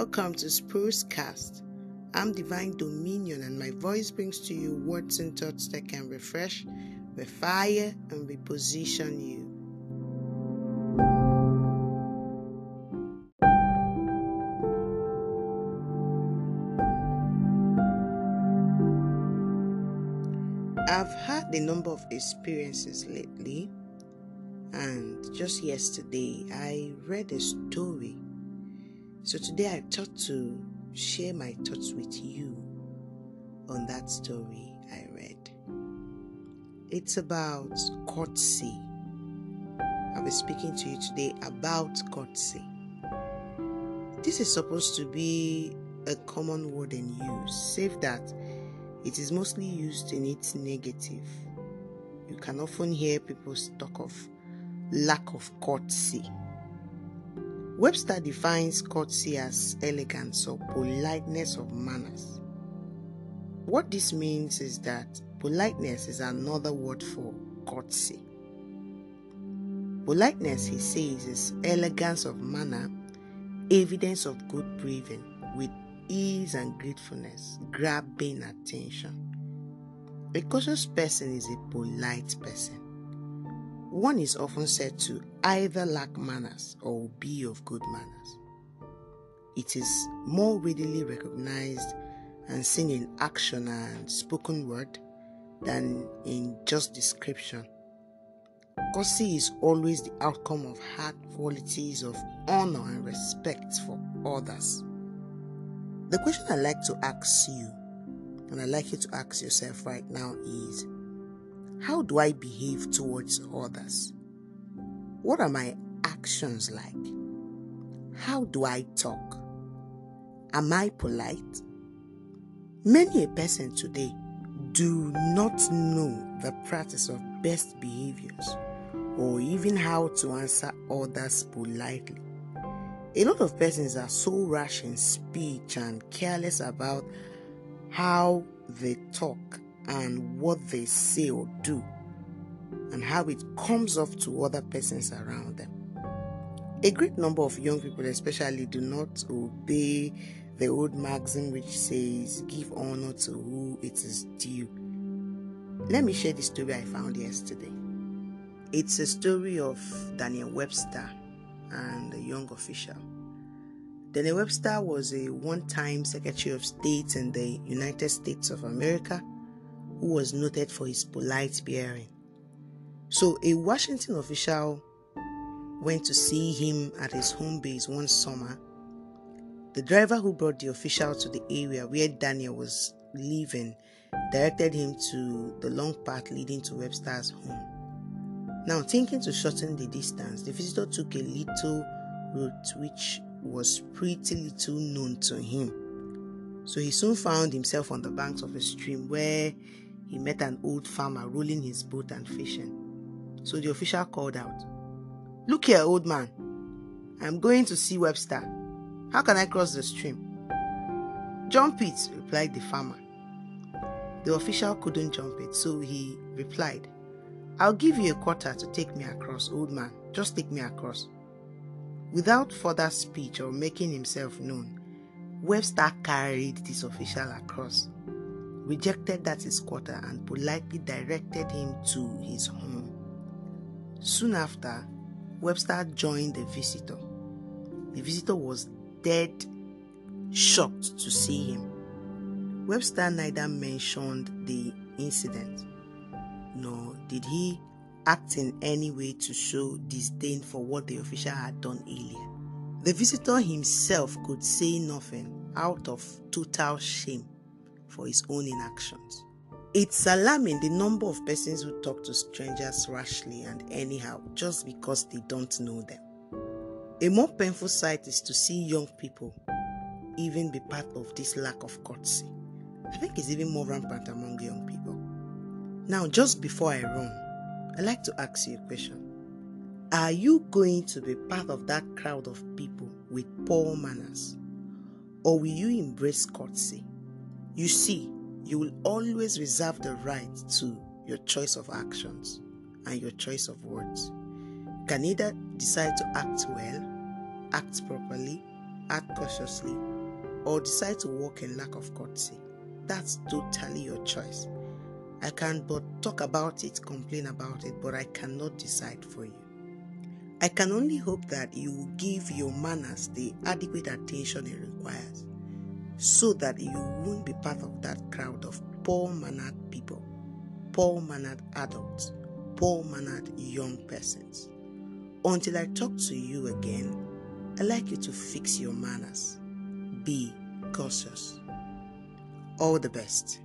Welcome to Spruce Cast. I'm Divine Dominion, and my voice brings to you words and thoughts that can refresh, refire, and reposition you. I've had a number of experiences lately, and just yesterday I read a story. So today I thought to share my thoughts with you on that story I read. It's about courtesy. I'll be speaking to you today about courtesy. This is supposed to be a common word in use, save that it is mostly used in its negative. You can often hear people talk of lack of courtesy. Webster defines courtesy as elegance or politeness of manners. What this means is that politeness is another word for courtesy. Politeness, he says, is elegance of manner, evidence of good breeding, with ease and gratefulness, grabbing attention. A cautious person is a polite person. One is often said to either lack manners or be of good manners. It is more readily recognized and seen in action and spoken word than in just description. Courtesy is always the outcome of hard qualities of honor and respect for others. The question I like to ask you, and I like you to ask yourself right now, is how do I behave towards others? What are my actions like? How do I talk? Am I polite? Many a person today do not know the practice of best behaviors or even how to answer others politely. A lot of persons are so rash in speech and careless about how they talk and what they say or do, and how it comes off to other persons around them. A great number of young people, especially, do not obey the old maxim which says, Give honor to who it is due. Let me share the story I found yesterday. It's a story of Daniel Webster and a young official. Daniel Webster was a one time Secretary of State in the United States of America who was noted for his polite bearing. So, a Washington official went to see him at his home base one summer. The driver who brought the official to the area where Daniel was living directed him to the long path leading to Webster's home. Now, thinking to shorten the distance, the visitor took a little route which was pretty little known to him. So he soon found himself on the banks of a stream where he met an old farmer rolling his boat and fishing. So the official called out, Look here, old man. I'm going to see Webster. How can I cross the stream? Jump it, replied the farmer. The official couldn't jump it, so he replied, I'll give you a quarter to take me across, old man. Just take me across. Without further speech or making himself known, Webster carried this official across, rejected that his quarter, and politely directed him to his home. Soon after, Webster joined the visitor. The visitor was dead shocked to see him. Webster neither mentioned the incident nor did he act in any way to show disdain for what the official had done earlier. The visitor himself could say nothing out of total shame for his own inactions. It's alarming the number of persons who talk to strangers rashly and anyhow just because they don't know them. A more painful sight is to see young people even be part of this lack of courtesy. I think it's even more rampant among young people. Now, just before I run, I'd like to ask you a question. Are you going to be part of that crowd of people with poor manners? Or will you embrace courtesy? You see, you will always reserve the right to your choice of actions and your choice of words. You can either decide to act well, act properly, act cautiously, or decide to walk in lack of courtesy. That's totally your choice. I can but talk about it, complain about it, but I cannot decide for you. I can only hope that you will give your manners the adequate attention it requires so that you won't be part of that crowd of poor mannered people, poor mannered adults, poor mannered young persons. Until I talk to you again, I'd like you to fix your manners. Be cautious. All the best.